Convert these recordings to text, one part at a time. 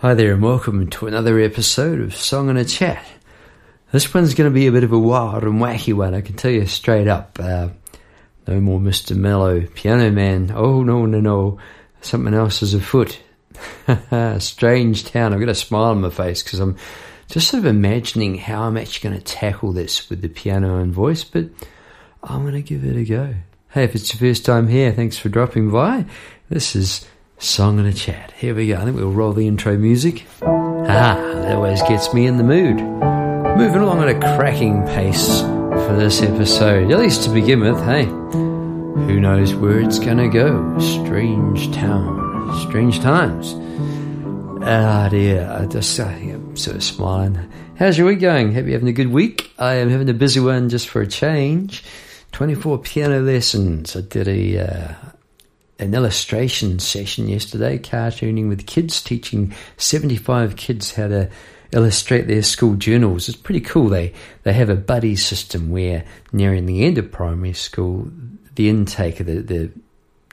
Hi there, and welcome to another episode of Song and a Chat. This one's going to be a bit of a wild and wacky one, I can tell you straight up. Uh, no more Mr. Mellow, Piano Man. Oh, no, no, no. Something else is afoot. Strange town. I've got a smile on my face because I'm just sort of imagining how I'm actually going to tackle this with the piano and voice, but I'm going to give it a go. Hey, if it's your first time here, thanks for dropping by. This is Song and a Chat. Here we go. I think we'll roll the intro music. Ah, that always gets me in the mood. Moving along at a cracking pace for this episode, at least to begin with. Hey, who knows where it's to go? Strange town, strange times. Ah, dear. I just, uh, I'm sort of smiling. How's your week going? Hope you're having a good week. I am having a busy one just for a change. 24 piano lessons. I did a, uh, an illustration session yesterday, cartooning with kids, teaching 75 kids how to illustrate their school journals. It's pretty cool. They they have a buddy system where nearing the end of primary school, the intake of the, the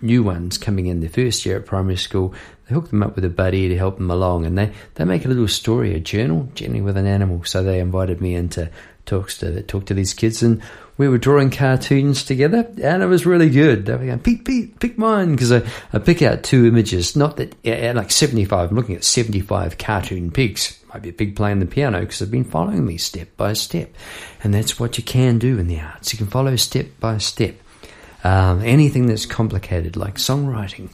new ones coming in the first year at primary school, they hook them up with a buddy to help them along, and they, they make a little story, a journal, generally with an animal. So they invited me in to talks to talk to these kids, and we were drawing cartoons together, and it was really good. They were going, Pete, Pete, pick mine, because I, I pick out two images, not that, yeah, like 75, I'm looking at 75 cartoon pigs. Might be a pig playing the piano because they've been following me step by step. And that's what you can do in the arts. You can follow step by step. Um, anything that's complicated, like songwriting,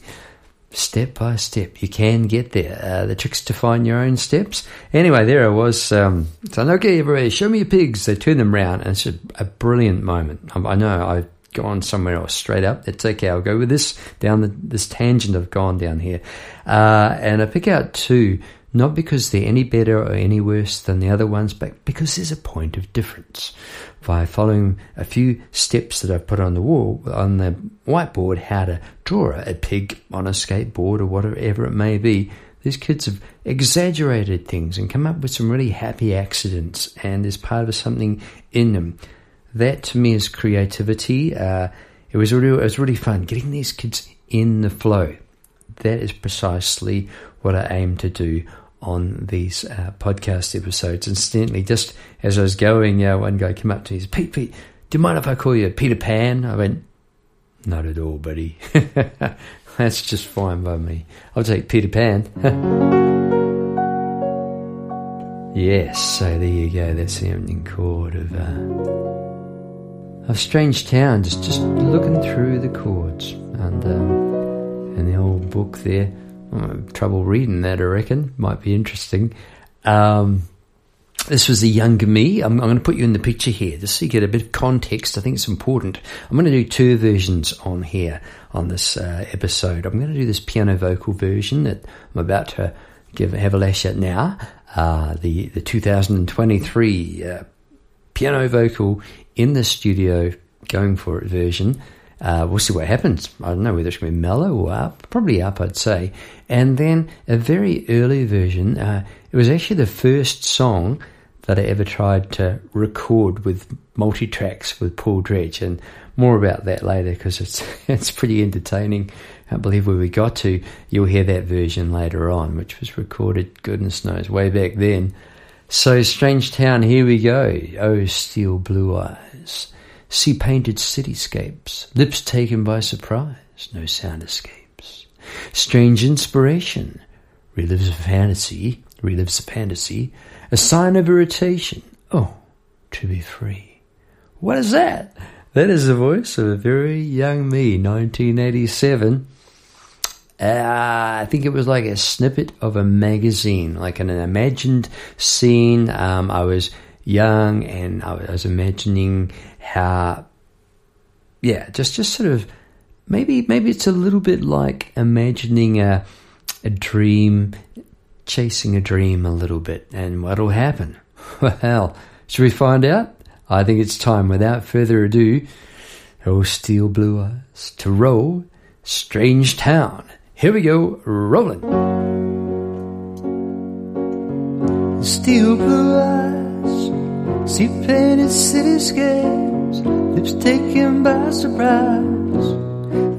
step by step. You can get there. Uh, the trick's to find your own steps. Anyway, there I was um, saying, okay, everybody, show me your pigs. They turn them round, and it's a, a brilliant moment. I, I know I've gone somewhere else straight up. It's okay, I'll go with this down the, this tangent I've gone down here. Uh, and I pick out two, not because they're any better or any worse than the other ones, but because there's a point of difference by following a few steps that I've put on the wall, on the whiteboard, how to draw a pig on a skateboard or whatever it may be. These kids have exaggerated things and come up with some really happy accidents, and there's part of something in them. That to me is creativity. Uh, it was really, it was really fun getting these kids in the flow. That is precisely what I aim to do on these uh, podcast episodes. Incidentally, just as I was going, uh, one guy came up to me, he said, Pete, Pete, do you mind if I call you Peter Pan? I went, not at all, buddy. That's just fine by me. I'll take Peter Pan. yes, so there you go. That's the opening chord of uh, Strange Town. Just just looking through the chords and um, in the old book there trouble reading that, I reckon. Might be interesting. Um, this was a younger me. I'm, I'm, going to put you in the picture here just so you get a bit of context. I think it's important. I'm going to do two versions on here on this uh, episode. I'm going to do this piano vocal version that I'm about to give have a lash at now. Uh, the the 2023 uh, piano vocal in the studio going for it version. Uh, we'll see what happens. I don't know whether it's going to be mellow or up. Probably up, I'd say. And then a very early version. Uh, it was actually the first song that I ever tried to record with multi tracks with Paul Dredge, and more about that later because it's it's pretty entertaining. I believe where we got to. You'll hear that version later on, which was recorded, goodness knows, way back then. So, Strange Town, here we go. Oh, steel blue eyes. See painted cityscapes, lips taken by surprise, no sound escapes. Strange inspiration, relives a fantasy, relives a fantasy, a sign of irritation. Oh, to be free. What is that? That is the voice of a very young me, 1987. Uh, I think it was like a snippet of a magazine, like an imagined scene. Um, I was young and I was imagining how, yeah, just just sort of maybe maybe it's a little bit like imagining a a dream, chasing a dream a little bit, and what'll happen? Well, should we find out? I think it's time. Without further ado, oh steel blue eyes to roll, strange town. Here we go, rolling. Steel blue eyes, see painted cityscapes, lips taken by surprise,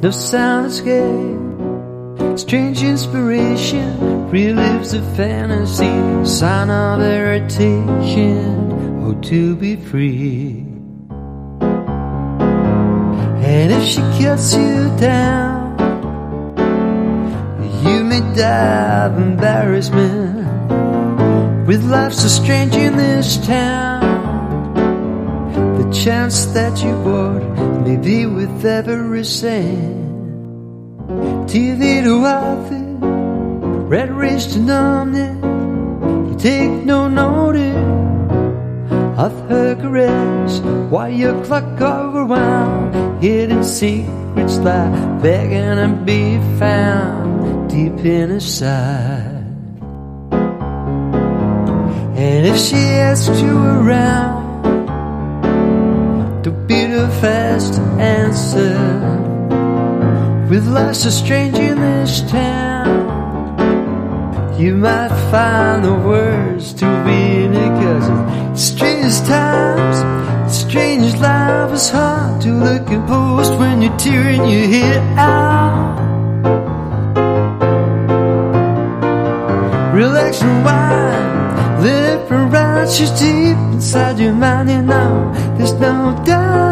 no sound escape. Strange inspiration, relives a fantasy, sign of irritation, oh to be free. And if she cuts you down, you may die of embarrassment. With life so strange in this town, chance that you bought may be with every cent. TV to outfit, red race to numbness. You take no notice of her caress while your clock overwhelmed. Hidden secrets lie begging to be found deep in inside. And if she asks you around, be to answer. With life so strange in this town, you might find the words to read it cause strange times, strange life is hard to look and post when you're tearing your head out. Relax and wine, let it around, she's deep inside your mind, you know, there's no doubt.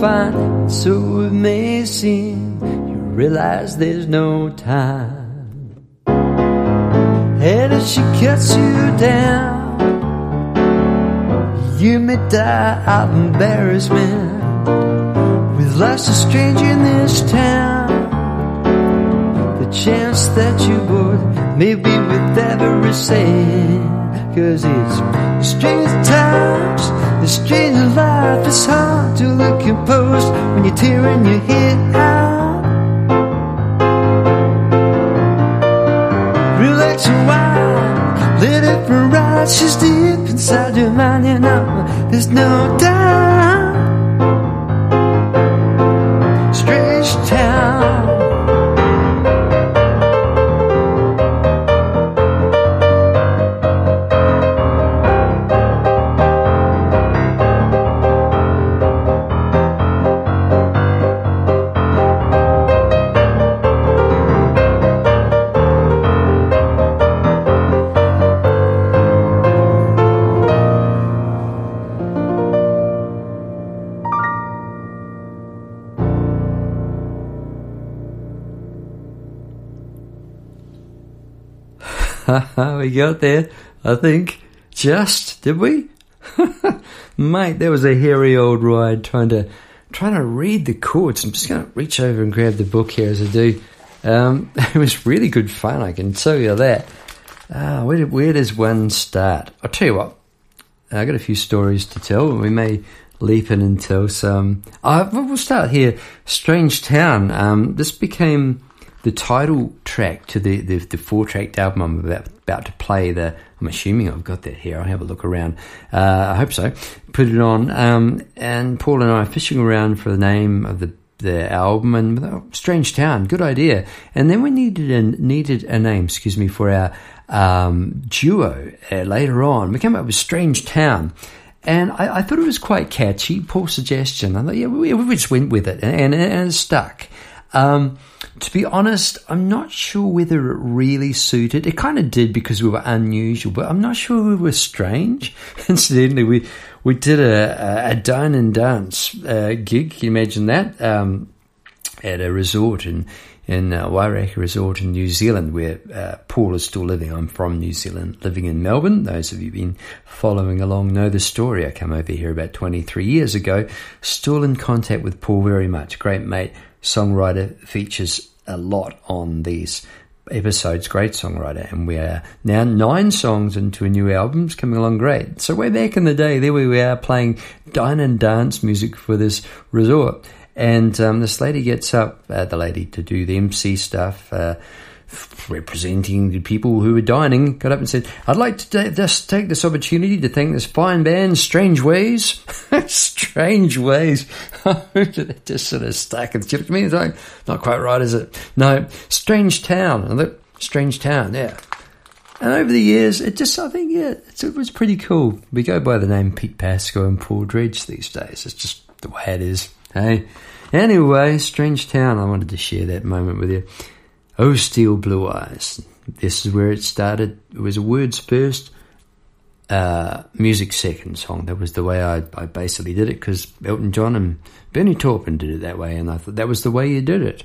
Fine, so it may seem. You realize there's no time. And if she cuts you down, you may die of embarrassment. With life a stranger in this town, the chance that you would may be with every cent. Cause it's strange times, the strange life is hard to look composed when you're tearing your head out. Relax your wine, let it ride. She's deep inside your mind, you know. There's no doubt. we got there, I think. Just, did we? Mate, that was a hairy old ride trying to trying to read the chords. I'm just going to reach over and grab the book here as I do. Um, it was really good fun, I can tell you that. Uh, where, where does one start? I'll tell you what, I've got a few stories to tell. and We may leap in and tell some. Uh, we'll start here. Strange Town. Um, this became the title track to the, the, the four tracked album I'm about, about to play. The I'm assuming I've got that here. I'll have a look around. Uh, I hope so. Put it on. Um, and Paul and I are fishing around for the name of the the album and oh, Strange Town. Good idea. And then we needed a, needed a name, excuse me, for our um, duo uh, later on. We came up with Strange Town. And I, I, thought it was quite catchy. Paul's suggestion. I thought, yeah, we, we just went with it, and, and, and it stuck. Um, to be honest, I'm not sure whether it really suited. It kind of did because we were unusual, but I'm not sure we were strange. Incidentally, we we did a, a dine and dance uh, gig. Can you imagine that? Um, at a resort in in uh, Wairarapa Resort in New Zealand, where uh, Paul is still living. I'm from New Zealand, living in Melbourne. Those of you been following along know the story. I came over here about 23 years ago. Still in contact with Paul very much. Great mate, songwriter, features a lot on these episodes, great songwriter, and we are now nine songs into a new album. It's coming along great. So way back in the day, there we are playing dine and dance music for this resort. And um, this lady gets up, uh, the lady to do the MC stuff, uh, representing the people who were dining, got up and said, I'd like to just take this opportunity to thank this fine band, Strange Ways. Strange Ways. just sort of stuck and chipped me. It's like, not quite right, is it? No, Strange Town. Strange Town, yeah. And over the years, it just, I think, yeah, it was pretty cool. We go by the name Pete Pasco and Paul Dredge these days. It's just the way it is. Hey. Anyway, Strange Town, I wanted to share that moment with you. Oh, Steel Blue Eyes. This is where it started. It was words first, uh, music second song. That was the way I, I basically did it because Elton John and Bernie Taupin did it that way, and I thought that was the way you did it.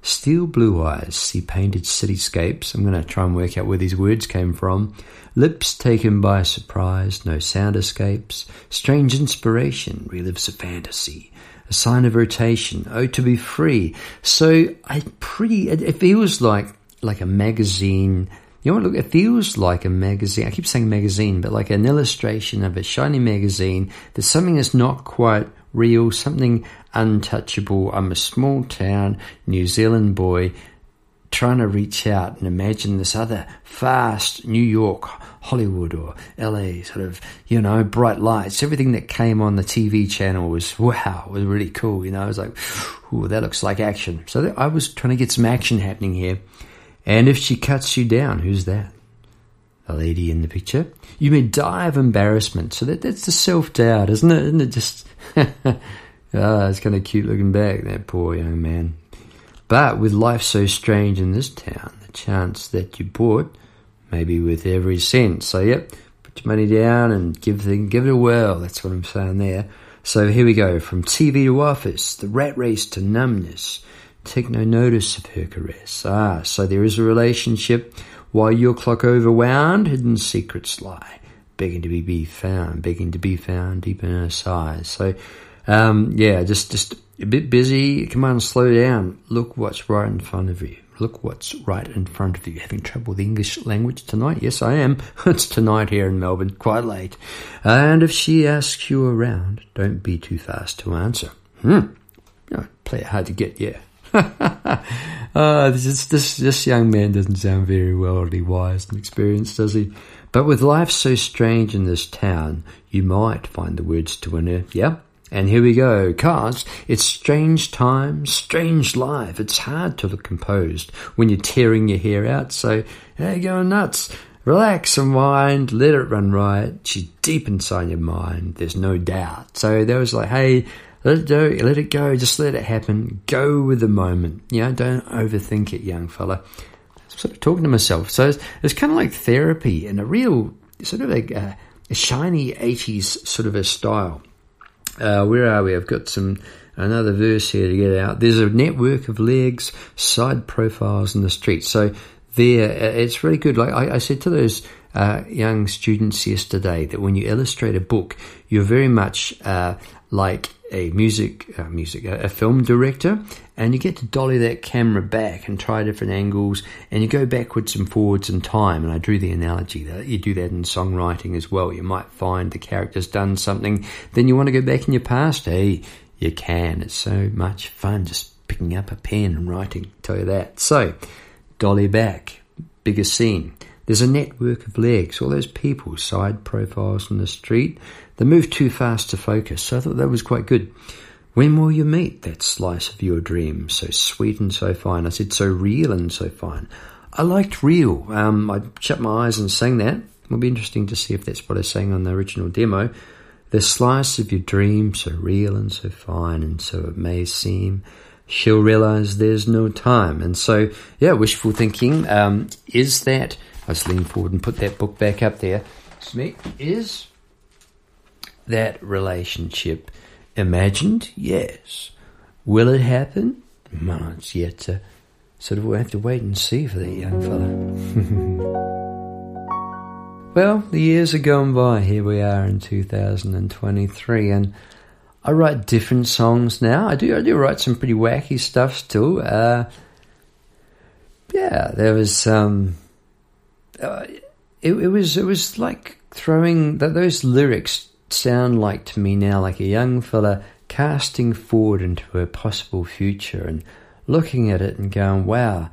Steel blue eyes, he painted cityscapes. I'm going to try and work out where these words came from. Lips taken by surprise, no sound escapes. Strange inspiration relives a fantasy. A sign of rotation. Oh, to be free. So I pretty. It, it feels like like a magazine. You know what? Look, it feels like a magazine. I keep saying magazine, but like an illustration of a shiny magazine. There's something that's not quite real, something untouchable. I'm a small town New Zealand boy trying to reach out and imagine this other fast New York, Hollywood, or LA sort of, you know, bright lights. Everything that came on the TV channel was wow, was really cool. You know, I was like, ooh, that looks like action. So I was trying to get some action happening here. And if she cuts you down, who's that? A lady in the picture. You may die of embarrassment. So that, that's the self doubt, isn't it? Isn't it just Ah, it's kind of cute looking back, that poor young man. But with life so strange in this town, the chance that you bought, maybe with every cent. So, yep, put your money down and give, the, give it a whirl. That's what I'm saying there. So here we go. From TV to office, the rat race to numbness. Take no notice of her caress. Ah, so there is a relationship. While your clock overwound, hidden secrets lie, begging to be found, begging to be found deep in her sighs. So um, yeah, just just a bit busy. Come on, slow down. Look what's right in front of you. Look what's right in front of you. Having trouble with the English language tonight? Yes, I am. it's tonight here in Melbourne, quite late. And if she asks you around, don't be too fast to answer. Hmm. You play it hard to get, yeah. uh, this, this, this young man doesn't sound very worldly wise and experienced, does he? But with life so strange in this town, you might find the words to win her. Yeah? And here we go, cause it's strange times, strange life. It's hard to look composed when you're tearing your hair out. So, hey, going nuts. Relax and wind, let it run right. She's deep inside your mind. There's no doubt. So there was like, hey, let it go, let it go, just let it happen. Go with the moment. You know, don't overthink it, young fella. Sort of talking to myself. So it's, it's kind of like therapy in a real, sort of a, a shiny 80s sort of a style. Uh, where are we? I've got some another verse here to get out. There's a network of legs, side profiles in the street. So there, uh, it's really good. Like I, I said to those uh, young students yesterday, that when you illustrate a book, you're very much uh, like a music, uh, music, a, a film director, and you get to dolly that camera back and try different angles, and you go backwards and forwards in time. And I drew the analogy that you do that in songwriting as well. You might find the character's done something, then you want to go back in your past. Hey, you can. It's so much fun just picking up a pen and writing. Tell you that. So, dolly back, bigger scene. There's a network of legs, all those people, side profiles on the street. They move too fast to focus, so I thought that was quite good. When will you meet that slice of your dream, so sweet and so fine? I said, so real and so fine. I liked real. Um, I shut my eyes and sang that. It'll be interesting to see if that's what I sang on the original demo. The slice of your dream, so real and so fine, and so it may seem. She'll realize there's no time. And so, yeah, wishful thinking um, is that. I was leaning forward and put that book back up there. me. is that relationship imagined? Yes. Will it happen? Well, it's yet to sort of we'll have to wait and see for that young fella. well, the years are gone by. Here we are in 2023, and I write different songs now. I do. I do write some pretty wacky stuff still. Uh, yeah, there was. Um, uh, it, it was. It was like throwing those lyrics sound like to me now like a young fella casting forward into a possible future and looking at it and going, wow.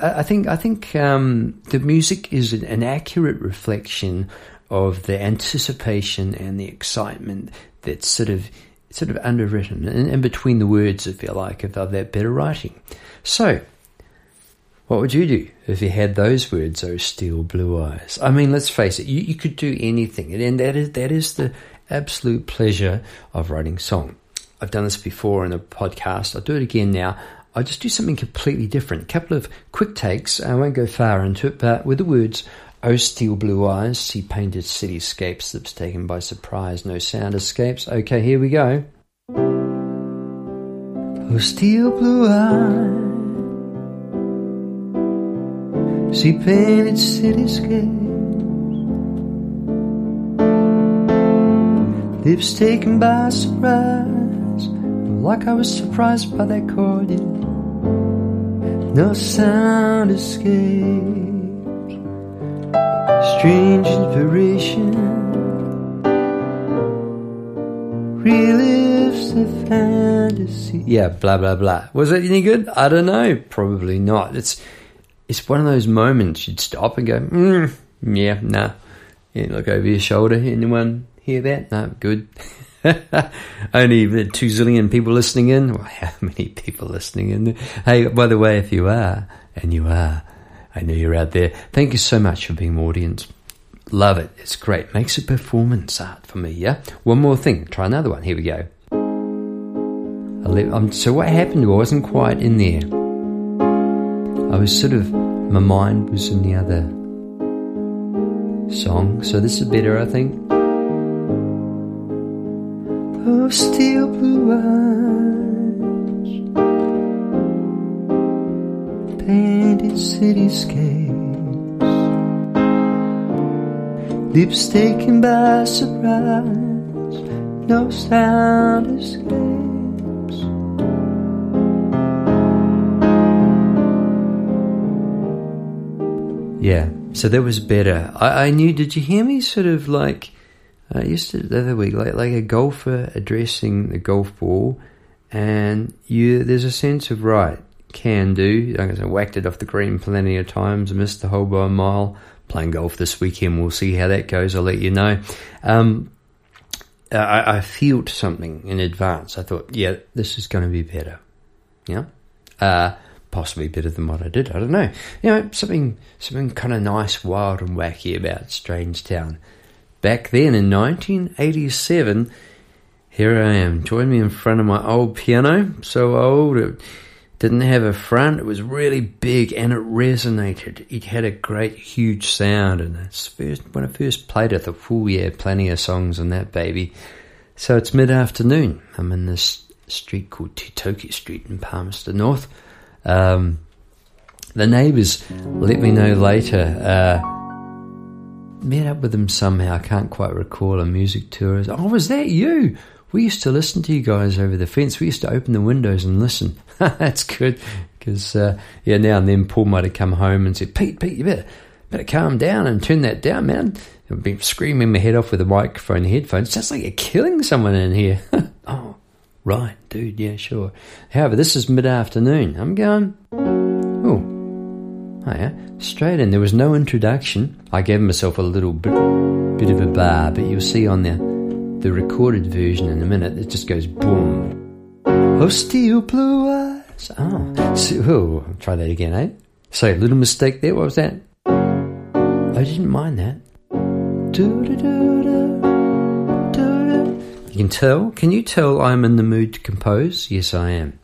I think I think um, the music is an, accurate reflection of the anticipation and the excitement that's sort of sort of underwritten in, in between the words, if you like, of, of that better writing. So, what would you do if you had those words, those steel blue eyes? I mean, let's face it, you, you could do anything, and that is that is the absolute pleasure of writing song. I've done this before in a podcast. I'll do it again now. I'll just do something completely different. A couple of quick takes. I won't go far into it, but with the words Oh, steel blue eyes, see painted cityscapes, lips taken by surprise, no sound escapes. Okay, here we go. Oh, steel blue eyes, see painted cityscapes, lips taken by surprise, like I was surprised by that accordion. No sound escapes strange inspiration relives the fantasy. Yeah, blah blah blah. Was it any good? I don't know. Probably not. It's it's one of those moments you'd stop and go, mm, yeah, nah. Yeah, look over your shoulder. Anyone hear that? No, good. Only two zillion people listening in. Well, how many people listening in? Hey, by the way, if you are, and you are, I know you're out there. Thank you so much for being audience. Love it. It's great. Makes a performance art for me, yeah? One more thing. Try another one. Here we go. Um, so what happened? I wasn't quite in there. I was sort of, my mind was in the other song. So this is better, I think. Oh, steel blue eyes, painted cityscape lips taken by surprise, no sound escapes. Yeah, so that was better. I, I knew. Did you hear me? Sort of like I uh, used to the other week, like like a golfer addressing the golf ball, and you there's a sense of right can do. I whacked it off the green plenty of times, missed the hole by a mile playing golf this weekend. We'll see how that goes. I'll let you know. Um, I, I felt something in advance. I thought, yeah, this is going to be better. Yeah. Uh, possibly better than what I did. I don't know. You know, something something kind of nice, wild, and wacky about Strange Town. Back then in 1987, here I am. Join me in front of my old piano. So old, it didn't have a front. It was really big and it resonated. It had a great, huge sound. And first, when I first played it, I thought, oh yeah, plenty of songs on that baby. So it's mid afternoon. I'm in this street called Tutoki Street in Palmerston North. Um, the neighbours let me know later. Uh, met up with them somehow. I can't quite recall a music tour. Oh, was that you? We used to listen to you guys over the fence. We used to open the windows and listen. That's good because uh, yeah, now and then Paul might have come home and said, "Pete, Pete, you better better calm down and turn that down, man." I've been screaming my head off with a microphone and headphones. Sounds like you're killing someone in here. oh, right, dude. Yeah, sure. However, this is mid afternoon. I'm going. Oh, yeah, straight in. There was no introduction. I gave myself a little bit, bit of a bar, but you'll see on the the recorded version in a minute. It just goes boom. Oh, steel blue eyes. Oh, so, oh, try that again, eh? So, little mistake there. What was that? I didn't mind that. You can tell. Can you tell I'm in the mood to compose? Yes, I am.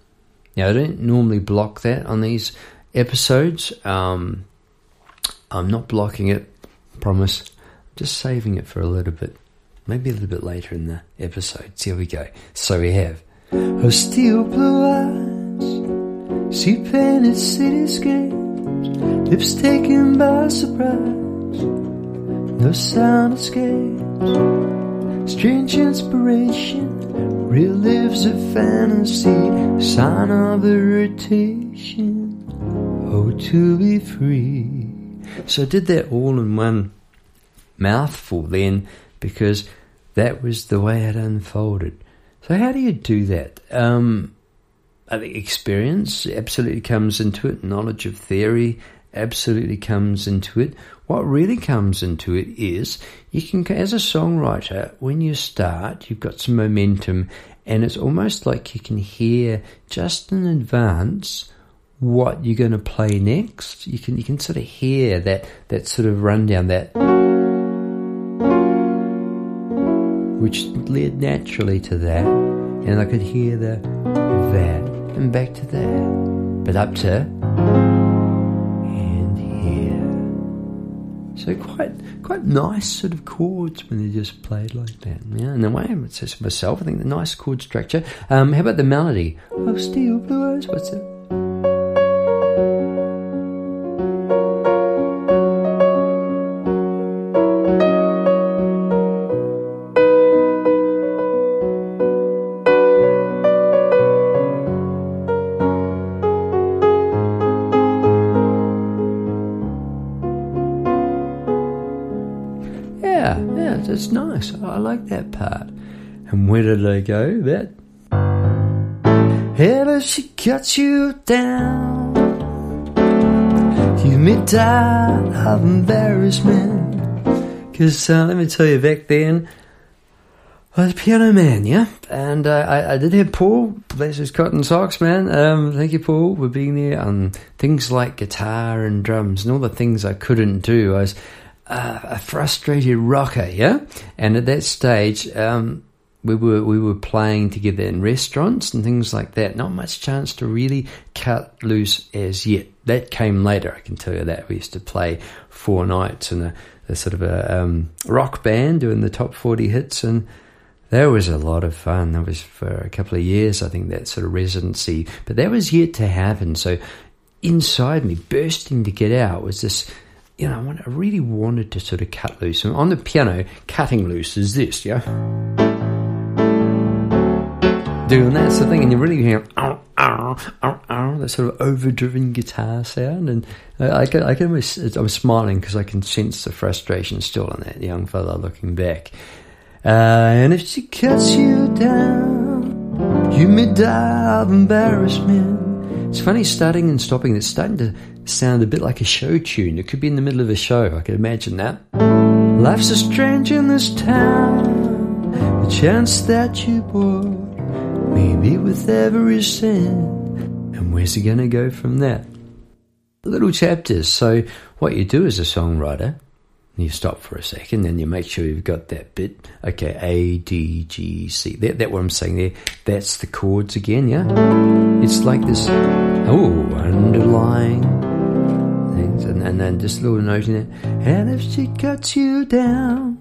Now, I don't normally block that on these episodes. Um, I'm not blocking it, promise. I'm just saving it for a little bit. Maybe a little bit later in the episode. Here we go. So we have her steel blue eyes, sea painted cityscapes, lips taken by surprise. No sound escapes. Strange inspiration relives a fantasy, sign of irritation. Oh, to be free. So I did that all in one mouthful then because that was the way it unfolded. So how do you do that? Um, I think experience absolutely comes into it. Knowledge of theory absolutely comes into it. What really comes into it is you can, as a songwriter, when you start, you've got some momentum, and it's almost like you can hear just in advance what you're going to play next. You can you can sort of hear that that sort of rundown that which led naturally to that, and I could hear the that and back to that, but up to So quite quite nice sort of chords when they're just played like that. Yeah, in a way, it says myself. I think the nice chord structure. Um, how about the melody? Oh, steel blue eyes. What's it? Nice. I like that part. And where did I go? That. Hell, she cut you down. You may die of embarrassment. Because uh, let me tell you, back then, I was piano man, yeah? And uh, I, I did have Paul, bless his cotton socks, man. Um, thank you, Paul, for being there. And things like guitar and drums and all the things I couldn't do. I was uh, a frustrated rocker, yeah. And at that stage, um, we were we were playing together in restaurants and things like that. Not much chance to really cut loose as yet. That came later, I can tell you that. We used to play four nights in a, a sort of a um, rock band doing the top forty hits, and that was a lot of fun. That was for a couple of years, I think, that sort of residency. But that was yet to happen. So inside me, bursting to get out, was this you know, I, want, I really wanted to sort of cut loose. And on the piano, cutting loose is this, yeah? Doing that sort of thing, and you really hear ow, ow, ow, ow, that sort of overdriven guitar sound. And I, I can, I can almost, I'm smiling because I can sense the frustration still in that young fella looking back. Uh, and if she cuts you down, you may die of embarrassment. It's funny starting and stopping. It's starting to sound a bit like a show tune. It could be in the middle of a show. I can imagine that. Life's a strange in this town. The chance that you bought, maybe with every sin. And where's it to go from that? Little chapters. So, what you do as a songwriter, you stop for a second, and you make sure you've got that bit. Okay, A, D, G, C. That, that what I'm saying there. That's the chords again, yeah? It's like this, oh, underlying things, and, and then just a little note in it. And if she cuts you down,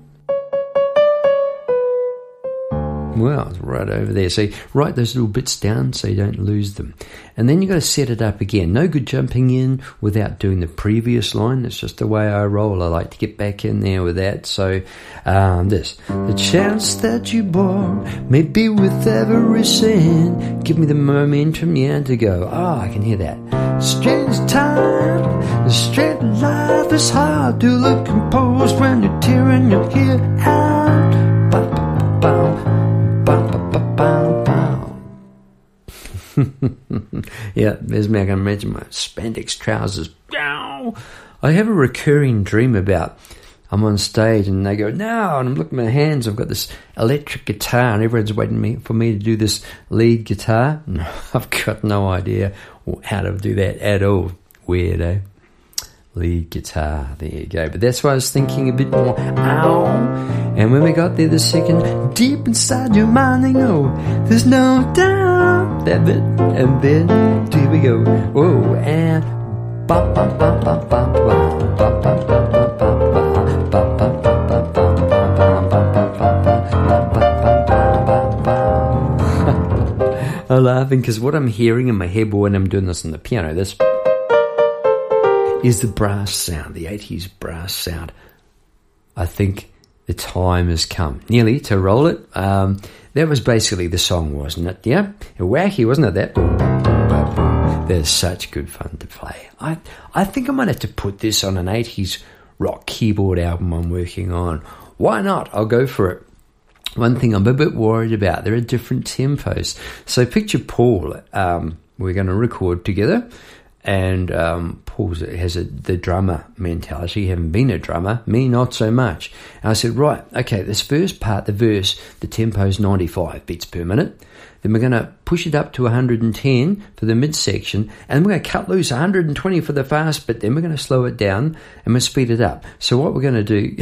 well, right over there. So write those little bits down so you don't lose them. And then you've got to set it up again. No good jumping in without doing the previous line. That's just the way I roll. I like to get back in there with that. So um, this. The chance that you bore may be with every sin. Give me the momentum, yeah, to go. Oh, I can hear that. Strange time, straight life is hard to look composed when you're tearing your hair out. yeah, there's me. I can imagine my spandex trousers. I have a recurring dream about I'm on stage and they go, now, and I'm looking at my hands. I've got this electric guitar and everyone's waiting me, for me to do this lead guitar. I've got no idea how to do that at all. Weirdo. Eh? Lead guitar. There you go. But that's why I was thinking a bit more. Ow. And when we got there the second, deep inside your mind, they know there's no doubt that bit. And then, here we go. Whoa, and. Ba, ba, ba, ba, ba, ba, ba, ba, ba. I'm laughing because what I'm hearing in my head when I'm doing this on the piano, this is the brass sound, the 80s brass sound. I think the time has come nearly to roll it. Um, that was basically the song, wasn't it? Yeah, wacky, wasn't it? That there's such good fun to play. I I think I might have to put this on an 80s rock keyboard album I'm working on. Why not? I'll go for it. one thing I'm a bit worried about, there are different tempos. So picture Paul, um, we're going to record together, and um, Paul has a, the drummer mentality, having been a drummer, me not so much. And I said, right, okay, this first part, the verse, the tempo is 95 beats per minute. Then we're going to push it up to 110 for the midsection, and we're going to cut loose 120 for the fast, but then we're going to slow it down and we'll speed it up. So what we're going to do.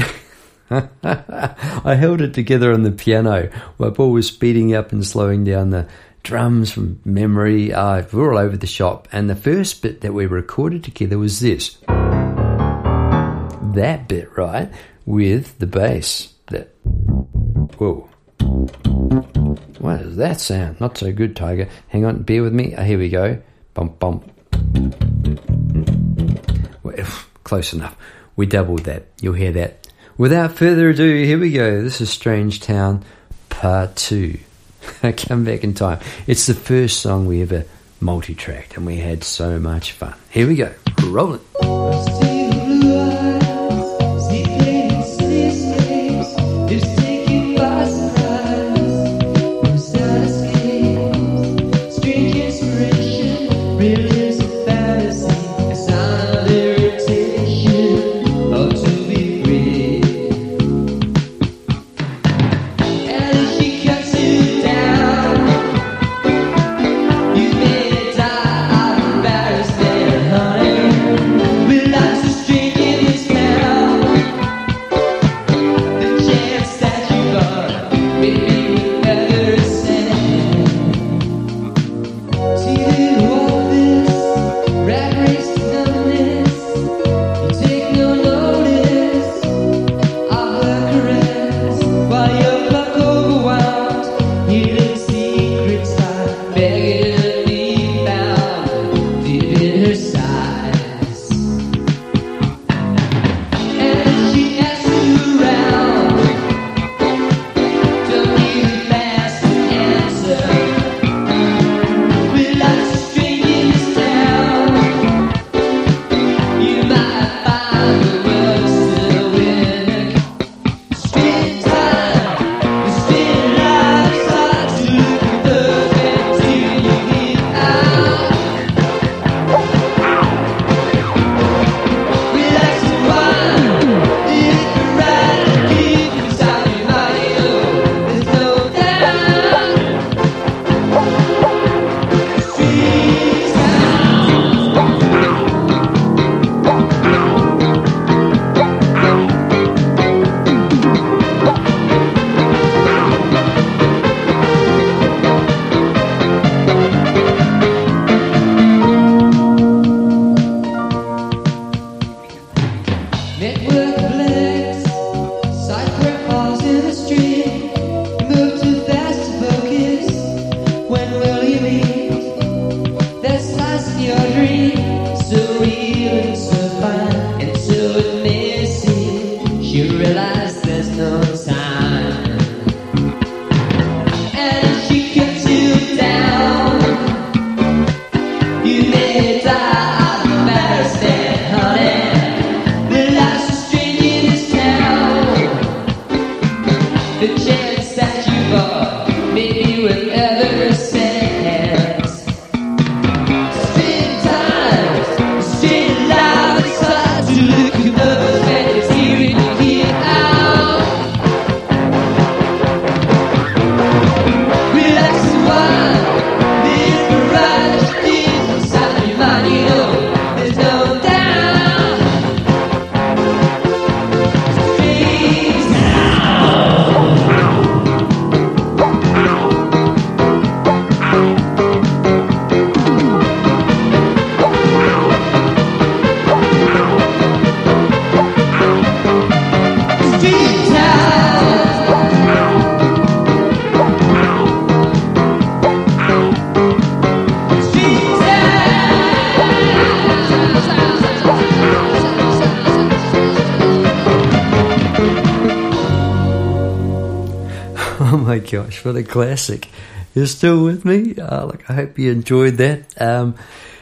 I held it together on the piano while Paul was speeding up and slowing down the drums from memory. Uh, we were all over the shop. And the first bit that we recorded together was this. That bit, right? With the bass. That. Whoa. What does that sound? Not so good, Tiger. Hang on, bear with me. Oh, here we go. Bump, bump. Well, close enough. We doubled that. You'll hear that Without further ado, here we go. This is Strange Town Part 2. Come back in time. It's the first song we ever multi tracked, and we had so much fun. Here we go. Rolling. What a classic. You're still with me? Uh, look, I hope you enjoyed that. Um,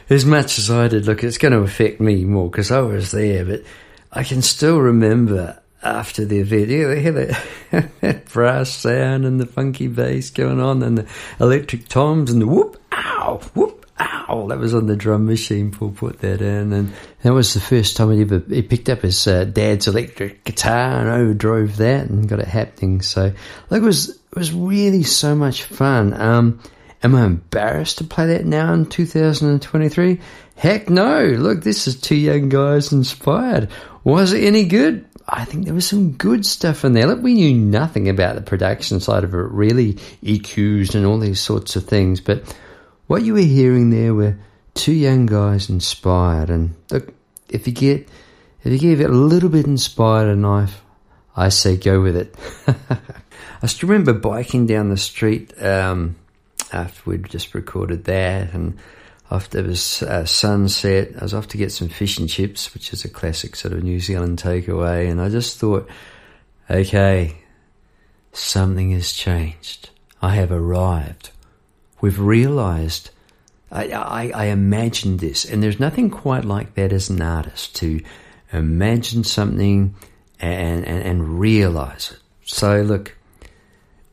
as much as I did, look, it's going to affect me more because I was there, but I can still remember after the video, they had that, that brass sound and the funky bass going on, and the electric toms and the whoop, ow, whoop, ow. That was on the drum machine. Paul put that in, and that was the first time he ever he picked up his uh, dad's electric guitar and overdrove that and got it happening. So, it was it was really so much fun. Um, am I embarrassed to play that now in 2023? Heck no! Look, this is two young guys inspired. Was it any good? I think there was some good stuff in there. Look, we knew nothing about the production side of it, really EQs and all these sorts of things. But what you were hearing there were two young guys inspired. And look, if you get if you get a little bit inspired in life, I say go with it. I still remember biking down the street um, after we'd just recorded that, and after it was uh, sunset, I was off to get some fish and chips, which is a classic sort of New Zealand takeaway. And I just thought, okay, something has changed. I have arrived. We've realized. I, I, I imagined this, and there's nothing quite like that as an artist to imagine something and, and, and realize it. So, look,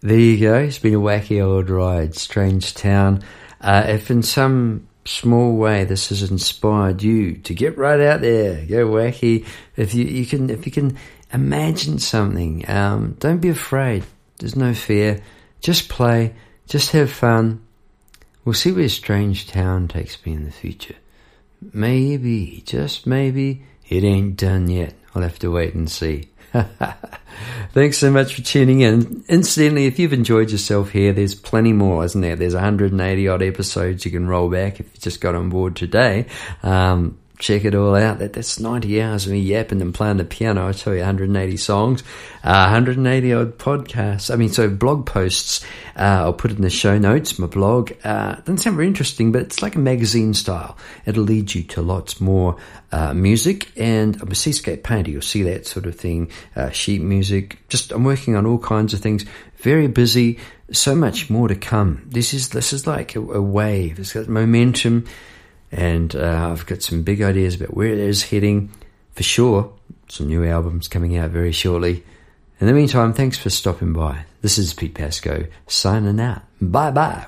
there you go. It's been a wacky old ride, strange town. Uh, if in some small way this has inspired you to get right out there, go wacky. If you, you can, if you can imagine something, um, don't be afraid. There's no fear. Just play. Just have fun. We'll see where Strange Town takes me in the future. Maybe, just maybe, it ain't done yet. I'll have to wait and see. Thanks so much for tuning in. Incidentally, if you've enjoyed yourself here, there's plenty more, isn't there? There's 180 odd episodes you can roll back if you just got on board today. Um, check it all out. That, that's 90 hours of me yapping and playing the piano. I tell you, 180 songs, uh, 180 odd podcasts. I mean, so blog posts. Uh, I'll put it in the show notes. My blog uh, doesn't sound very interesting, but it's like a magazine style. It'll lead you to lots more uh, music and I'm a seascape painter. You'll see that sort of thing. Uh, sheet music. Just I'm working on all kinds of things. Very busy. So much more to come. This is this is like a, a wave. It's got momentum and uh, I've got some big ideas about where it is heading for sure. Some new albums coming out very shortly. In the meantime, thanks for stopping by. This is Pete Pasco signing out. Bye bye.